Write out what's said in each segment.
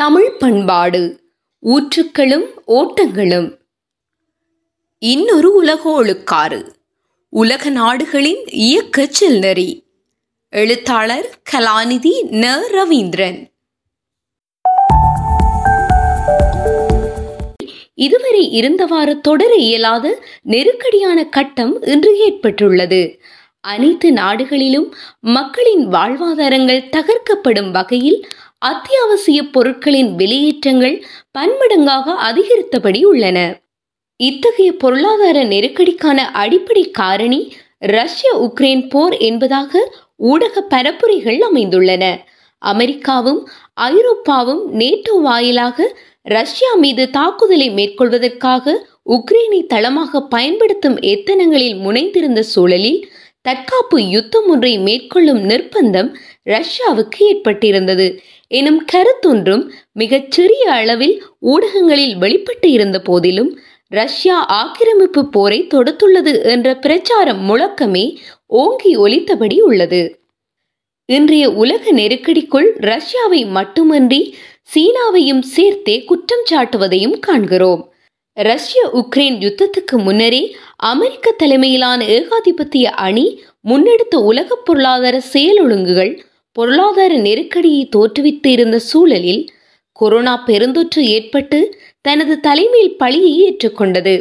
தமிழ் பண்பாடு ஊற்றுக்களும் ஓட்டங்களும். இன்னொரு உலகோழுக்காறு உலக நாடுகளின் இயக்க செல்நெறி. எழுத்தாளர் கலாநிதி ந. ரவீந்திரன். இதுவரை இருந்தவாறு தொடர இயலாத நெருக்கடியான கட்டம் இன்று ஏற்பட்டுள்ளது. அனைத்து நாடுகளிலும் மக்களின் வாழ்வாதாரங்கள் தகர்க்கப்படும் வகையில் அத்தியாவசிய பொருட்களின் விலையேற்றங்கள் பன்மடங்காக அதிகரித்தபடி உள்ளன. இத்தகைய பொருளாதார நெருக்கடிக்கான அடிப்படை காரணி ரஷ்ய உக்ரைன் போர் என்பதாக ஊடக பரப்புரைகள் அமைந்துள்ளன. அமெரிக்காவும் ஐரோப்பாவும் நேட்டோ வாயிலாக ரஷ்யா மீது தாக்குதலை மேற்கொள்வதற்காக உக்ரைனை தளமாக பயன்படுத்தும் எத்தனங்களில் முனைந்திருந்த சூழலில் தற்காப்பு யுத்தம் ஒன்றை மேற்கொள்ளும் நிர்பந்தம் ரஷ்யாவுக்கு ஏற்பட்டிருந்தது. எனும் கருத்தொன்றும் மிகச் சிறிய அளவில் ஊடகங்களில் வெளிப்பட்டு இருந்த போதிலும் ரஷ்யா ஆக்கிரமிப்பு போரை தொடுத்துள்ளது என்ற பிரச்சாரம் முழக்கமே ஓங்கி ஒலித்தபடி உள்ளது. இன்றைய உலக நெருக்கடிக்குள் ரஷ்யாவை மட்டுமன்றி சீனாவையும் சேர்த்தே குற்றம் சாட்டுவதையும் காண்கிறோம். ரஷ்ய உக்ரைன் யுத்தத்துக்கு முன்னரே அமெரிக்க தலைமையிலான ஏகாதிபத்திய அணி முன்னெடுத்த உலக பொருளாதார செயலொழுங்குகள் பொருளாதார நெருக்கடியை தோற்றுவித்து இருந்த சூழலில் கொரோனா பெருந்தொற்று ஏற்பட்டு தனது தலைமையில் பழியை ஏற்றுக்கொண்டது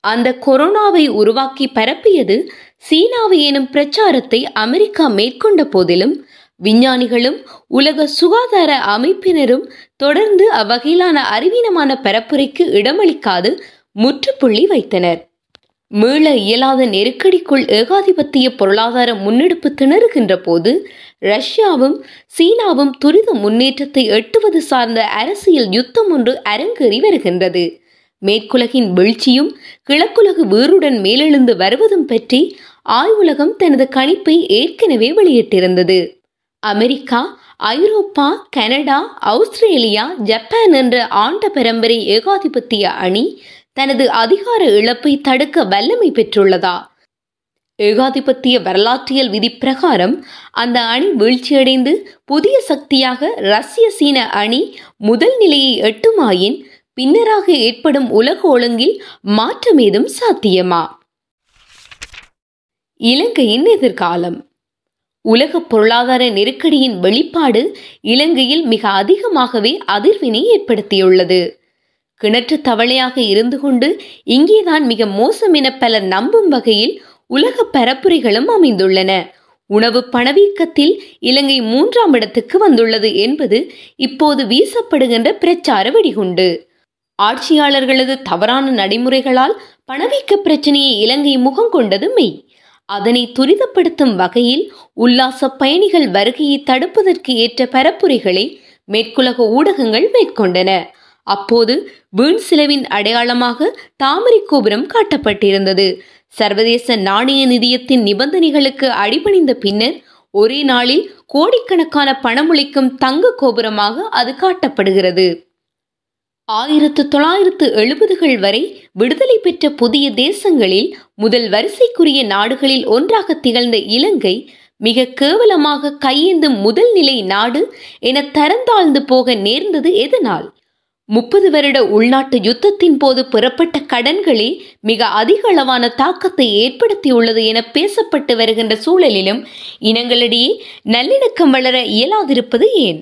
அந்த கொரோனாவை உருவாக்கி பரப்பியது சீனாவை எனும் பிரச்சாரத்தை அமெரிக்கா மேற்கொண்ட போதிலும் விஞ்ஞானிகளும் உலக சுகாதார அமைப்பினரும் தொடர்ந்து அவ்வகையிலான அறிவீனமான பரப்புரைக்கு இடமளிக்காது முற்றுப்புள்ளி வைத்தனர். மீள இயலாத நெருக்கடிக்குள் ஏகாதிபத்திய பொருளாதார முன்னெடுப்பு திணறுகின்ற போது ரஷ்யாவும் சீனாவும் துரித முன்னேற்றத்தை எட்டுவது சார்ந்த அரசியல் யுத்தம் ஒன்று அரங்கேறி வருகின்றது. மேற்குலகின் வீழ்ச்சியும் கிழக்குலகு வீருடன் மேலெழுந்து வருவதும் பற்றி ஆய்வுலகம் தனது கணிப்பை ஏற்கனவே வெளியிட்டிருந்தது. அமெரிக்கா ஐரோப்பா கனடா ஆஸ்திரேலியா ஜப்பான் என்ற ஆண்ட பரம்பரை ஏகாதிபத்திய அணி தனது அதிகார இழப்பை தடுக்க வல்லமை பெற்றுள்ளதா? ஏகாதிபத்திய வரலாற்றியல் விதி பிரகாரம் அந்த அணி வீழ்ச்சியடைந்து புதிய சக்தியாக ரஷ்ய சீன அணி முதல் நிலையை எட்டுமாயின் பின்னராக ஏற்படும் உலக ஒழுங்கில் மாற்றம் ஏதும் சாத்தியமா? இலங்கையின் எதிர்காலம். உலக பொருளாதார நெருக்கடியின் வெளிப்பாடு இலங்கையில் மிக அதிகமாகவே அதிர்வினை ஏற்படுத்தியுள்ளது. கிணற்று தவளையாக இருந்து கொண்டு இங்கேதான் மிக மோசம் என பலர் நம்பும் வகையில் உலக பரப்புரைகளும் அமைந்துள்ளன. உணவு பணவீக்கத்தில் இலங்கை மூன்றாம் இடத்துக்கு வந்துள்ளது என்பது இப்போது வீசப்படுகின்ற பிரச்சார வெடிகுண்டு. ஆட்சியாளர்களது தவறான நடைமுறைகளால் பணவீக்க பிரச்சனையை இலங்கை முகம் கொண்டது மெய் அதனை துரிதப்படுத்தும் வகையில் உல்லாச பயணிகள் வருகையை தடுப்பதற்கு ஏற்ற பரப்புரைகளை மேற்குலக ஊடகங்கள் மேற்கொண்டன. அப்போது வீண் செலவின் அடையாளமாக தாமரை கோபுரம் காட்டப்பட்டிருந்தது. சர்வதேச நாணய நிதியத்தின் நிபந்தனைகளுக்கு அடிபணிந்த பின்னர் ஒரே நாளில் கோடிக்கணக்கான பணமுளிக்கும் தங்க கோபுரமாக அது காட்டப்படுகிறது. ஆயிரத்து தொள்ளாயிரத்து எழுபதுகள் வரை விடுதலை பெற்ற புதிய தேசங்களில் முதல் வரிசைக்குரிய நாடுகளில் ஒன்றாக திகழ்ந்த இலங்கை மிக கேவலமாக கையேந்தும் முதல் நிலை நாடு என தரந்தாழ்ந்து போக நேர்ந்தது எதனால்? முப்பது வருட உள்நாட்டு யுத்தத்தின் போது பெறப்பட்ட கடன்களே மிக அதிக அளவான தாக்கத்தை ஏற்படுத்தியுள்ளது என பேசப்பட்டு வருகின்ற சூழலிலும் இனங்களிடையே நல்லிணக்கம் வளர இயலாதிருப்பது ஏன்?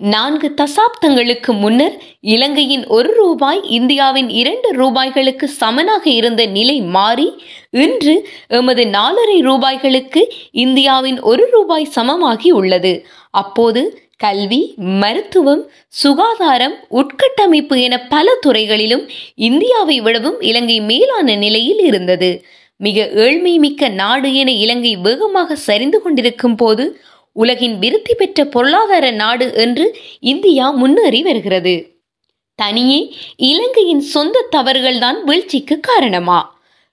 நான்கு தசாப்தங்களுக்கு முன்னர் இலங்கையின் ஒரு ரூபாய் இந்தியாவின் இரண்டு ரூபாய்களுக்கு சமனாக இருந்த நிலை மாறி இன்று எமது நாலரை ரூபாய்களுக்கு இந்தியாவின் ஒரு ரூபாய் சமமாகி உள்ளது. அப்போது கல்வி மருத்துவம் சுகாதாரம் உட்கட்டமைப்பு என பல துறைகளிலும் இந்தியாவை விடவும் இலங்கை மேலான நிலையில் இருந்தது. மிக ஏழ்மை மிக்க நாடு என இலங்கை வேகமாக சரிந்து கொண்டிருக்கும் போது உலகின் விருத்தி பெற்ற பொருளாதார நாடு என்று இந்தியா முன்னேறி வருகிறது. தனியே இலங்கையின் சொந்த தவறுகள்தான் வீழ்ச்சிக்கு காரணமா?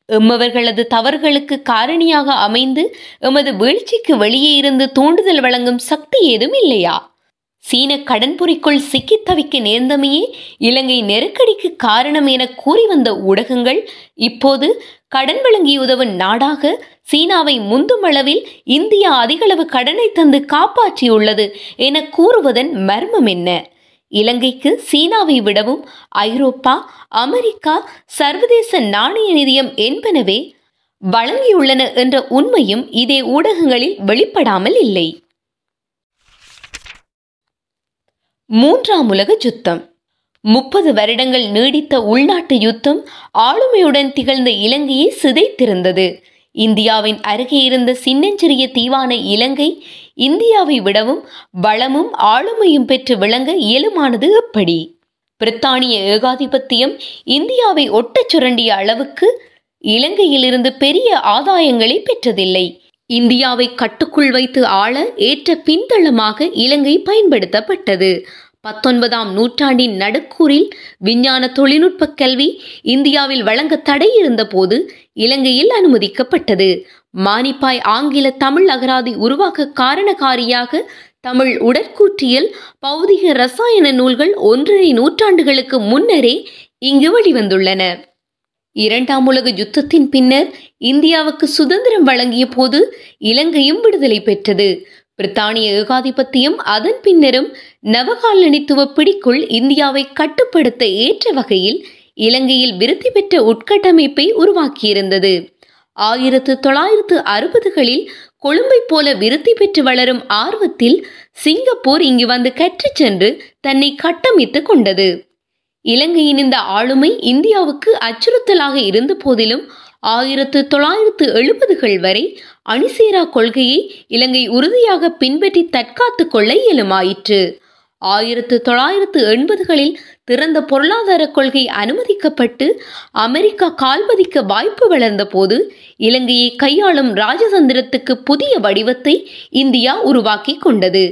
எம்மவர்களது தவறுகளுக்கு காரணியாக அமைந்து எமது வீழ்ச்சிக்கு வெளியே இருந்து தூண்டுதல் வழங்கும் சக்தி ஏதும் இல்லையா? சீன கடன்புரிக்குள் சிக்கித் தவிக்க நேர்ந்தமையே இலங்கை நெருக்கடிக்கு காரணம் என கூறி வந்த ஊடகங்கள் இப்போது கடன் வழங்கி உதவும் நாடாக சீனாவை முந்தும் அளவில் இந்தியா அதிகளவு கடனை தந்து காப்பாற்றியுள்ளது என கூறுவதன் மர்மம் என்ன? இலங்கைக்கு சீனாவை விடவும் ஐரோப்பா அமெரிக்கா சர்வதேச நாணய நிதியம் என்பனவே வழங்கியுள்ளன என்ற உண்மையும் இதே ஊடகங்களில் வெளிப்படாமல் இல்லை. மூன்றாம் உலக யுத்தம். முப்பது வருடங்கள் நீடித்த உள்நாட்டு யுத்தம் ஆளுமையுடன் திகழ்ந்த இலங்கையை சிதைத்திருந்தது. இந்தியாவின் அருகே இருந்த சின்னஞ்சிறிய தீவான இலங்கை இந்தியாவை விடவும் வளமும் ஆளுமையும் பெற்று விளங்க இயலுமானது எப்படி பிரித்தானிய ஏகாதிபத்தியம் இந்தியாவை ஒட்டச் சுரண்டிய அளவுக்கு இலங்கையிலிருந்து பெரிய ஆதாயங்களை பெற்றதில்லை. இந்தியாவை கட்டுக்குள் வைத்து ஆள ஏற்ற பின்தளமாக இலங்கை பயன்படுத்தப்பட்டது. பத்தொன்பதாம் நூற்றாண்டின் நடுக்கூறில் விஞ்ஞான தொழில்நுட்ப கல்வி இந்தியாவில் வழங்க தடை இருந்த போது இலங்கையில் அனுமதிக்கப்பட்டது. மானிப்பாய் ஆங்கில தமிழ் அகராதி உருவாக்க காரணகாரியாக தமிழ் உடற்கூற்றியல் பௌதிக ரசாயன நூல்கள் ஒன்றரை நூற்றாண்டுகளுக்கு முன்னரே இங்கு வெளிவந்துள்ளன. இரண்டாம் உலக யுத்தத்தின் பின்னர் இந்தியாவுக்கு சுதந்திரம் வழங்கிய போது இலங்கையும் விடுதலை பெற்றது. பிரித்தானிய ஏகாதிபத்தியம் அதன் பின்னரும் நவகாலனித்துவ பிடிக்குள் இந்தியாவை கட்டுப்படுத்த ஏற்ற வகையில் இலங்கையில் விருத்தி பெற்ற உட்கட்டமைப்பை உருவாக்கியிருந்தது. ஆயிரத்து தொள்ளாயிரத்து அறுபதுகளில் கொழும்பை போல விருத்தி பெற்று வளரும் ஆர்வத்தில் சிங்கப்பூர் இங்கு வந்து கற்றுச் சென்று தன்னை கட்டமைத்துக் கொண்டது. இலங்கையின் இந்த ஆளுமை இந்தியாவுக்கு அச்சுறுத்தலாக இருந்த போதிலும் ஆயிரத்து தொள்ளாயிரத்து எழுபதுகள் வரை அணிசேரா கொள்கையை இலங்கை உறுதியாக பின்பற்றி தற்காத்து கொள்ள இயலுமாயிற்று. ஆயிரத்து தொள்ளாயிரத்து எண்பதுகளில் திறந்த பொருளாதார கொள்கை அனுமதிக்கப்பட்டு அமெரிக்கா கால்பதிக்க வாய்ப்பு வளர்ந்த போது இலங்கையை கையாளும் ராஜதந்திரத்துக்கு புதிய வடிவத்தை இந்தியா உருவாக்கி கொண்டது.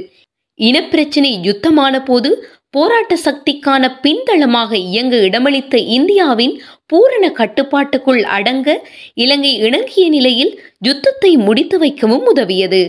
இனப்பிரச்சினை யுத்தமான போது போராட்ட சக்திக்கான பின்தளமாக இயங்க இடமளித்த இந்தியாவின் பூரண கட்டுப்பாட்டுக்குள் அடங்க இலங்கை இணங்கிய நிலையில் யுத்தத்தை முடித்து வைக்கவும் உதவியது.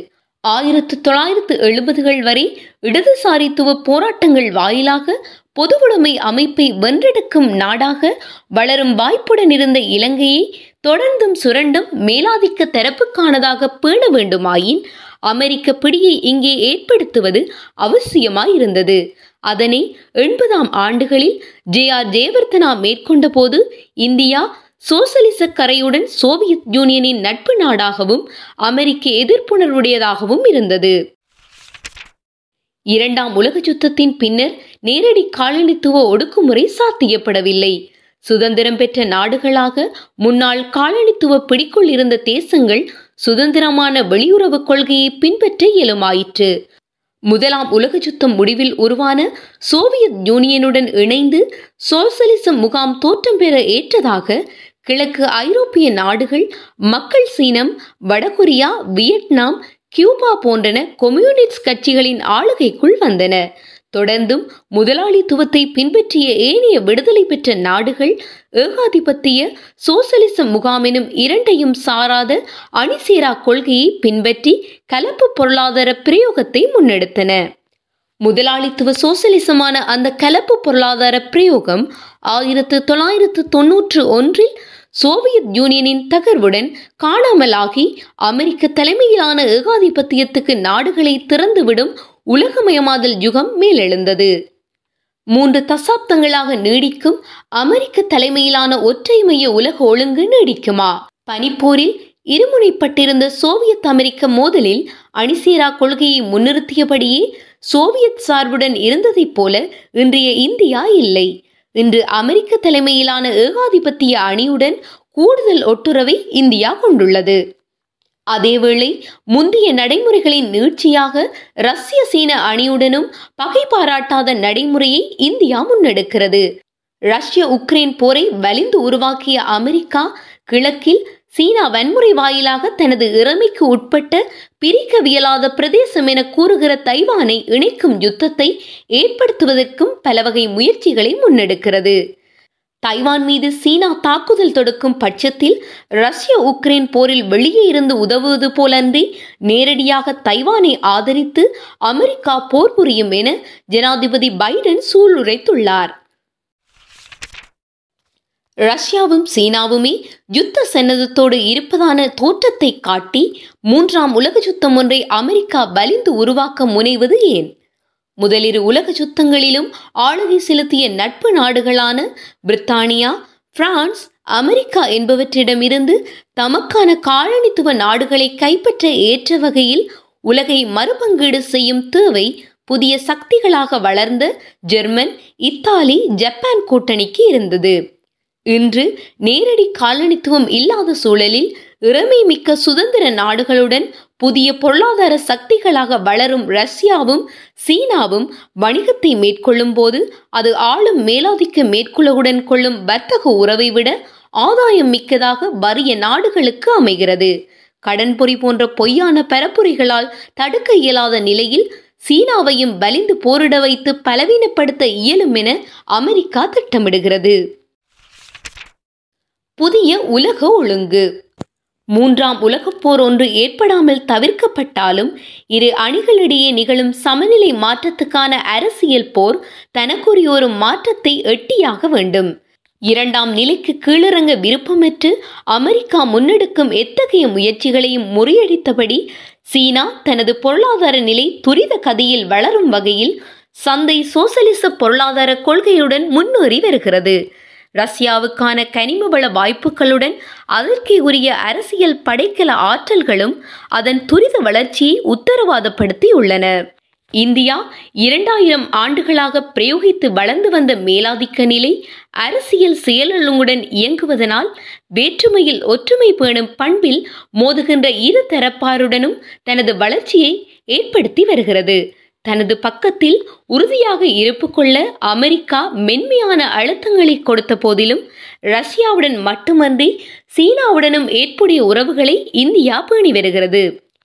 ஆயிரத்து தொள்ளாயிரத்து எழுபதுகள் வரை இடதுசாரித்துவ போராட்டங்கள் வாயிலாக பொதுவுடைமை அமைப்பை வென்றெடுக்கும் நாடாக வளரும் வாய்ப்புடன் இருந்த இலங்கையை தொடர்ந்தும் சுரண்டும் மேலாதிக்க தரப்புக்கானதாக பேண வேண்டுமாயின் அமெரிக்க பிடியை இங்கே ஏற்படுத்துவது அவசியமாயிருந்தது. அதனை எண்பதாம் ஆண்டுகளில் ஜே ஆர் ஜெயவர்தனா மேற்கொண்ட போது இந்தியா சோசலிச கரையுடன் சோவியத் யூனியனின் நட்பு நாடாகவும் அமெரிக்க எதிர்ப்புணர்வுடையதாகவும் இருந்தது. இரண்டாம் உலக யுத்தத்தின் பின்னர் நேரடி காலனித்துவ ஒடுக்குமுறை சாத்தியப்படவில்லை. சுதந்திரம் பெற்ற நாடுகளாக முன்னாள் காலனித்துவ பிடிக்குள் இருந்த தேசங்கள் சுதந்திரமான வெளியுறவு கொள்கையை பின்பற்ற இயலுமாயிற்று. முதலாம் உலக யுத்தம் முடிவில் உருவான சோவியத் யூனியனுடன் இணைந்து சோசலிசம் முகாம் தோற்றம் பெற ஏற்றதாக கிழக்கு ஐரோப்பிய நாடுகள் மக்கள் சீனம் வடகொரியா வியட்நாம் கியூபா போன்றன கொம்யூனிஸ்ட் கட்சிகளின் ஆளுகைக்குள் வந்தன. தொடர்ந்தும் முதலாளித்துவத்தை பின்பற்றிய ஏனைய விடுதலை பெற்ற நாடுகள் ஏகாதிபத்திய சோசலிச முகாமெனும் இரண்டையும் சாராத அணிசேரா கொள்கையை பின்பற்றி கலப்பு பொருளாதார பிரயோகத்தை முன்னெடுத்தன. முதலாளித்துவ சோசலிசமான அந்த கலப்பு பொருளாதார பிரயோகம் ஆயிரத்து தொள்ளாயிரத்து தொன்னூற்று ஒன்றில் சோவியத் யூனியனின் தகர்வுடன் காணாமலாகி அமெரிக்க தலைமையிலான ஏகாதிபத்தியத்துக்கு நாடுகளை திறந்துவிடும் உலகமயமாதல் யுகம் மேலெழுந்தது. மூன்று தசாப்தங்களாக நீடிக்கும் அமெரிக்க தலைமையிலான ஒற்றை மைய உலக ஒழுங்கு நீடிக்குமா? பனிப்போரில் இருமுனைப்பட்டிருந்த சோவியத் அமெரிக்க மோதலில் அணிசேரா கொள்கையை முன்னிறுத்தியபடியே சோவியத் சார்புடன் இருந்ததைப் போல இன்றைய இந்தியா இல்லை. இன்று அமெரிக்க தலைமையிலான ஏகாதிபத்திய அணியுடன் கூடுதல் ஒட்டுறவை இந்தியா கொண்டுள்ளது. அதேவேளை முந்தைய நடைமுறைகளின் நீட்சியாக ரஷ்ய சீன அணியுடனும் பகை பாராட்டாத நடைமுறையை இந்தியா முன்னெடுக்கிறது. ரஷ்ய உக்ரைன் போரை வலிந்து உருவாக்கிய அமெரிக்கா கிழக்கில் சீனா வன்முறை வாயிலாக தனது இறமைக்கு உட்பட்ட பிரிக்கவியலாத பிரதேசம் என கூறுகிற தைவானை இணைக்கும் யுத்தத்தை ஏற்படுத்துவதற்கும் பலவகை முயற்சிகளை முன்னெடுக்கிறது. தைவான் மீது சீனா தாக்குதல் தொடுக்கும் பட்சத்தில் ரஷ்ய உக்ரைன் போரில் வெளியே இருந்து உதவுவது போலன்றி நேரடியாக தைவானை ஆதரித்து அமெரிக்கா போர் புரியும் என ஜனாதிபதி பைடன் சூளுரைத்துள்ளார். ரஷ்யாவும் சீனாவுமே யுத்த சன்னதத்தோடு இருப்பதான தோற்றத்தை காட்டி மூன்றாம் உலக யுத்தம் ஒன்றை அமெரிக்கா வலிந்து உருவாக்க முனைவது ஏன்? முதலிரு உலக சுத்தங்களிலும் ஆளுகை செலுத்திய நட்பு நாடுகளான பிரித்தானியா பிரான்ஸ் அமெரிக்கா என்பவற்றிடமிருந்து தமக்கான காலனித்துவ நாடுகளை கைப்பற்ற ஏற்ற வகையில் உலகை மறுபங்கீடு செய்யும் தேவை புதிய சக்திகளாக வளர்ந்த ஜெர்மன் இத்தாலி ஜப்பான் கூட்டணிக்கு இருந்தது. இன்று நேரடி காலனித்துவம் இல்லாத சூழலில் இறமை மிக்க சுதந்திர நாடுகளுடன் புதிய பொருளாதார சக்திகளாக வளரும் ரஷ்யாவும் சீனாவும் வணிகத்தை மேற்கொள்ளும் போது அது ஆளும் மேலாதிக்க மேற்குலகுடன் கொள்ளும் வர்த்தக உறவை விட ஆதாயம் மிக்கதாக வறிய நாடுகளுக்கு அமைகிறது. கடன்பொறி போன்ற பொய்யான பரப்புரைகளால் தடுக்க இயலாத நிலையில் சீனாவையும் வலிந்து போரிட வைத்து பலவீனப்படுத்த இயலும் என அமெரிக்கா திட்டமிடுகிறது. புதிய உலக ஒழுங்கு. மூன்றாம் உலகப் போர் ஒன்று ஏற்படாமல் தவிர்க்கப்பட்டாலும் இரு அணிகளிடையே நிகழும் சமநிலை மாற்றத்துக்கான அரசியல் போர் தனக்குரியோரும் மாற்றத்தை எட்டியாக வேண்டும். இரண்டாம் நிலைக்கு கீழிறங்க விருப்பமற்று அமெரிக்கா முன்னெடுக்கும் எத்தகைய முயற்சிகளையும் முறியடித்தபடி சீனா தனது பொருளாதார நிலை துரித கதியில் வளரும் வகையில் சந்தை சோசலிச பொருளாதார கொள்கையுடன் முன்னேறி வருகிறது. ரஷ்யாவுக்கான கனிம வள வாய்ப்புகளுடன் அதற்கே உரிய அரசியல் படைக்கல ஆற்றல்களும் அதன் துரித வளர்ச்சியை உத்தரவாதப்படுத்தி உள்ளன இந்தியா இரண்டாயிரம் ஆண்டுகளாக பிரயோகித்து வளர்ந்து வந்த மேலாதிக்க நிலை அரசியல் செயலொழுங்குடன் இயங்குவதனால் வேற்றுமையில் ஒற்றுமை பேணும் பண்பில் மோதுகின்ற இரு தரப்பாருடனும் தனது வளர்ச்சியை ஏற்படுத்தி வருகிறது. தனது பக்கத்தில் உறுதியாக இருப்பு கொள்ள அமெரிக்கா மென்மையான அழுத்தங்களை கொடுத்த போதிலும் ரஷ்யாவுடன் மட்டுமன்றி சீனாவுடனும் ஏற்புடைய உறவுகளை இந்தியா பேணி வருகிறது.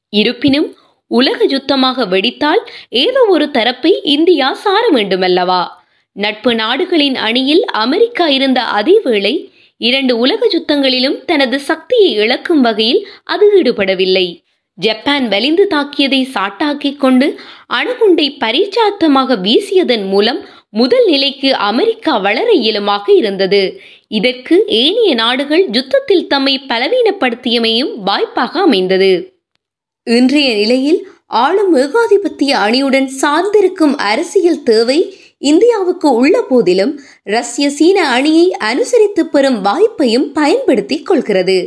இருப்பினும் உலக யுத்தமாக வெடித்தால் ஏதோ ஒரு தரப்பை இந்தியா சார வேண்டுமல்லவா? நட்பு நாடுகளின் அணியில் அமெரிக்கா இருந்த அதேவேளை இரண்டு உலக யுத்தங்களிலும் தனது சக்தியை இழக்கும் வகையில் அது ஈடுபடவில்லை. ஜப்பான் வலிந்து தாக்கியதை சாட்டாக்கிக் கொண்டு அணுகுண்டை பரீட்சார்த்தமாக வீசியதன் மூலம் முதல் நிலைக்கு அமெரிக்கா வளர இயலுமாக இருந்தது. இதற்கு ஏனைய நாடுகள் யுத்தத்தில் தம்மை பலவீனப்படுத்தியமையும் வாய்ப்பாக அமைந்தது. இன்றைய நிலையில் ஆளும் ஏகாதிபத்திய அணியுடன் சார்ந்திருக்கும் அரசியல் தேவை இந்தியாவுக்கு உள்ள போதிலும் ரஷ்ய சீன அணியை அனுசரித்து பெறும் வாய்ப்பையும் பயன்படுத்திக் கொள்கிறது.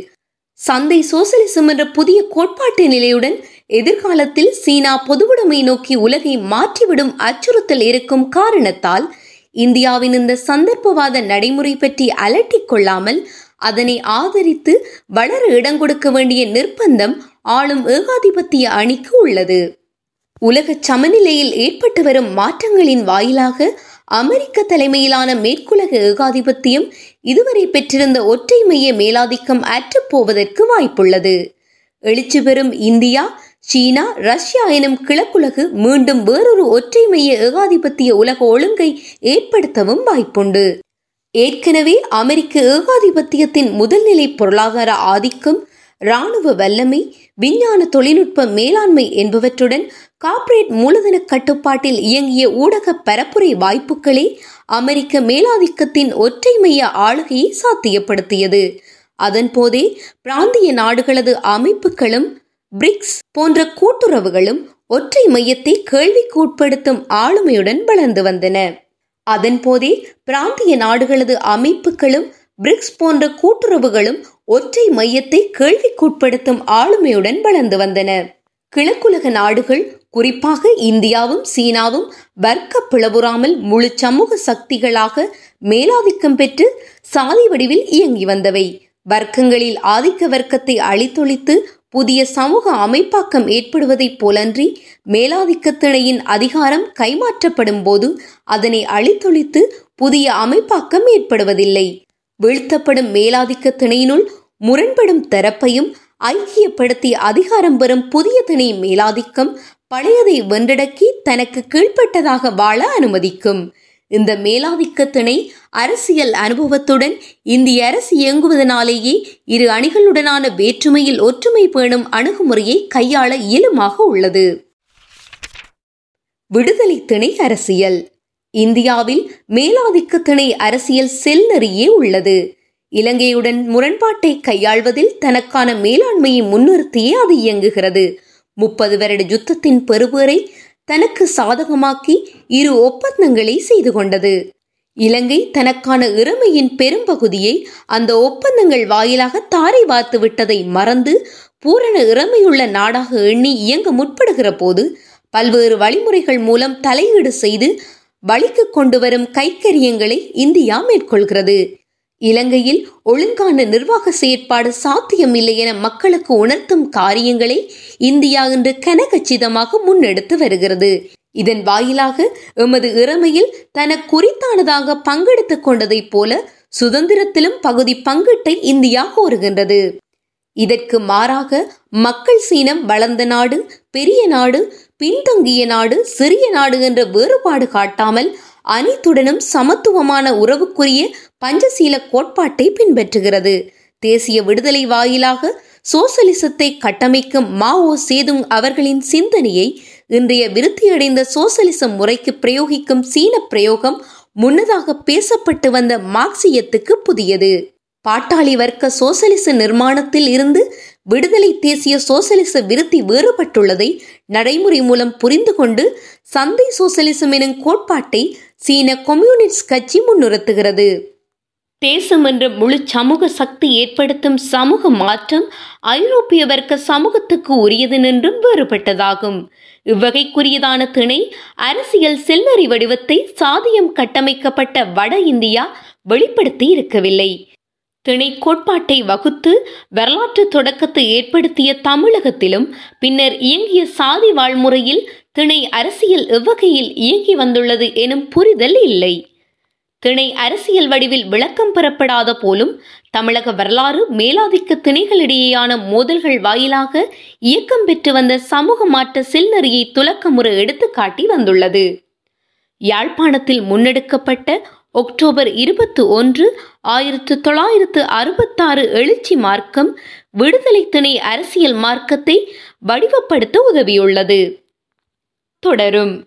சந்தை சோசலிசம் என்ற புதிய கோட்பாட்டு நிலையுடன் எதிர்காலத்தில் சீனா பொதுவுடைமை நோக்கி உலகை மாற்றிவிடும் அச்சுறுத்தல் இருக்கும் காரணத்தால் இந்தியாவின் இந்த சந்தர்ப்பவாத நடைமுறை பற்றி அலட்டிக் கொள்ளாமல் அதனை ஆதரித்து வளர இடம் கொடுக்க வேண்டிய நிர்பந்தம் ஆளும் ஏகாதிபத்திய அணிக்கு உள்ளது. உலக சமநிலையில் ஏற்பட்டு வரும் மாற்றங்களின் வாயிலாக அமெரிக்க தலைமையிலான மேற்குலக ஏகாதிபத்தியம் இதுவரை பெற்றிருந்த ஒற்றை மைய மேலாதிக்கம் அற்றுப்போவதற்கு வாய்ப்புள்ளது. எழுச்சி பெறும் இந்தியா சீனா ரஷ்யா எனும் கிழக்குலகு மீண்டும் வேறொரு ஒற்றை மைய ஏகாதிபத்திய உலக ஒழுங்கை ஏற்படுத்தவும் வாய்ப்புண்டு. ஏற்கனவே அமெரிக்க ஏகாதிபத்தியத்தின் முதல்நிலை பொருளாதார ஆதிக்கம் இராணுவ வல்லமை விஞ்ஞான தொழில்நுட்ப மேலாண்மை என்பவற்றுடன் கார்ப்பரேட் மூலதன கட்டுப்பாட்டில் இயங்கிய ஊடக பரப்புரை வாய்ப்புகளே அமெரிக்க மேலாதிக்கத்தின் ஒற்றை மைய ஆளுகையை சாத்தியப்படுத்தியது. அதன் போதே பிராந்திய நாடுகளது அமைப்புகளும் பிரிக்ஸ் போன்ற கூட்டுறவுகளும் ஒற்றை மையத்தை கேள்விக்குட்படுத்தும் ஆளுமையுடன் வளர்ந்து வந்தன. அதன் போதே பிராந்திய நாடுகளது அமைப்புகளும் பிரிக்ஸ் போன்ற கூட்டுறவுகளும் ஒற்றை மையத்தை கேள்விக்குட்படுத்தும் ஆளுமையுடன் வளர்ந்து வந்தன. கிழக்குலக நாடுகள் குறிப்பாக இந்தியாவும் சீனாவும் வர்க்க பிளவுறாமல் முழு சமூக சக்திகளாக மேலாதிக்கம் பெற்று சாதி வடிவில் இயங்கி வந்தவை. வர்க்கங்களில் ஆதிக்க வர்க்கத்தை அழித்தொழித்து புதிய சமூக அமைப்பாக்கம் ஏற்படுவதைப் போலன்றி மேலாதிக்கத்திணையின் அதிகாரம் கைமாற்றப்படும் போது அதனை அழித்தொழித்து புதிய அமைப்பாக்கம் ஏற்படுவதில்லை. வீழ்த்தப்படும் மேலாதிக்க திணையினுள் முரண்படும் தரப்பையும் ஐக்கியப்படுத்தி அதிகாரம் பெறும் புதிய திணை மேலாதிக்கம் பழையதை வென்றடக்கி தனக்கு கீழ்ப்பட்டதாக வாழ அனுமதிக்கும். இந்த மேலாதிக்க திணை அரசியல் அனுபவத்துடன் இந்திய அரசு இயங்குவதனாலேயே இரு அணிகளுடனான வேற்றுமையில் ஒற்றுமை பேணும் அணுகுமுறையை கையாள இயலுமாக உள்ளது. விடுதலை திணை அரசியல். இந்தியாவில் மேலாதிக்கத்திணை அரசியல் செல்நெறியே உள்ளது. இலங்கையுடன் முரண்பாட்டை கையாள்வதில் தனக்கான மேலாண்மையை முன்னிறுத்தியே அது இயங்குகிறது. முப்பது வருட யுத்தத்தின் பெறுபேரை தனக்கு சாதகமாக்கி இரு ஒப்பந்தங்களை செய்து கொண்டது. இலங்கை தனக்கான இறமையின் பெரும்பகுதியை அந்த ஒப்பந்தங்கள் வாயிலாக தாரை வார்த்து விட்டதை மறந்து பூரண இறமையுள்ள நாடாக எண்ணி இயங்க முற்படுகிற போது பல்வேறு வழிமுறைகள் மூலம் தலையீடு செய்து வழிக்கு கொண்டு வரும் கைக்கரியங்களை இந்தியா மேற்கொள்கிறது. இலங்கையில் ஒழுங்கான நிர்வாக செயற்பாடு சாத்தியமில்லை என மக்களுக்கு உணர்த்தும் காரியங்களை இந்தியா இன்று கனகச்சிதமாக முன்னெடுத்து வருகிறது. இதன் வாயிலாக எமது இறமையில் தனக்கு குறித்தானதாக பங்கெடுத்துக் கொண்டதைப் போல சுதந்திரத்திலும் பகுதி பங்கீட்டை இந்தியா கோருகின்றது. இதற்கு மாறாக மக்கள் சீனம் வளர்ந்த நாடு பெரிய நாடு பின்தங்கிய நாடு சிறிய நாடு என்ற வேறுபாடு காட்டாமல் அனைத்துடனும் சமத்துவமான உறவுக்குரிய பஞ்சசீல கோட்பாட்டை பின்பற்றுகிறது. தேசிய விடுதலை வாயிலாக சோசலிசத்தை கட்டமைக்கும் மாவோ சேதுங் அவர்களின் சிந்தனையை இன்றைய விருத்தியடைந்த சோசலிச முறைக்கு பிரயோகிக்கும் சீன பிரயோகம் முன்னதாக பேசப்பட்டு வந்த மார்க்சியத்துக்கு புதியது. பாட்டாளி வர்க்க சோசலிச நிர்மாணத்தில் இருந்து விடுதலை தேசிய சோசலிச விருத்தி வேறுபட்டுள்ளதை நடைமுறை மூலம் புரிந்து கொண்டு சந்தை சோசலிசம் எனும் கோட்பாட்டை சீன கம்யூனிஸ்ட் கட்சி முன்னிறுத்துகிறது. தேசம் என்ற முழு சமூக சக்தி ஏற்படுத்தும் சமூக மாற்றம் ஐரோப்பிய வர்க்க சமூகத்துக்கு உரியது நின்றும் வேறுபட்டதாகும். இவ்வகைக்குரியதான திணை அரசியல் செல்லறி வடிவத்தை சாதியம் கட்டமைக்கப்பட்ட வட இந்தியா வெளிப்படுத்தி இருக்கவில்லை. திணை கோட்பாட்டை வகுத்து வரலாற்று தொடக்கத்தை ஏற்படுத்திய தமிழகத்திலும் பின்னர் இயங்கிய சாதி வாழ்முறையில் திணை அரசியல் எவ்வகையில் இயங்கி வந்துள்ளது எனும் புரிதல் இல்லை. திணை அரசியல் வடிவில் விளக்கம் பெறப்படாத போலும் தமிழக வரலாறு மேலாதிக்க திணைகளிடையேயான மோதல்கள் வாயிலாக இயக்கம் பெற்று வந்த சமூக மாற்ற செல்நெறியை துலக்கமுறை எடுத்துக்காட்டி வந்துள்ளது. யாழ்ப்பாணத்தில் முன்னெடுக்கப்பட்ட அக்டோபர் இருபத்தி ஒன்று ஆயிரத்து தொள்ளாயிரத்து அறுபத்தாறு எழுச்சி மார்க்கம் விடுதலை திணை அரசியல் மார்க்கத்தை வடிவப்படுத்த உதவியுள்ளது. தொடரும்.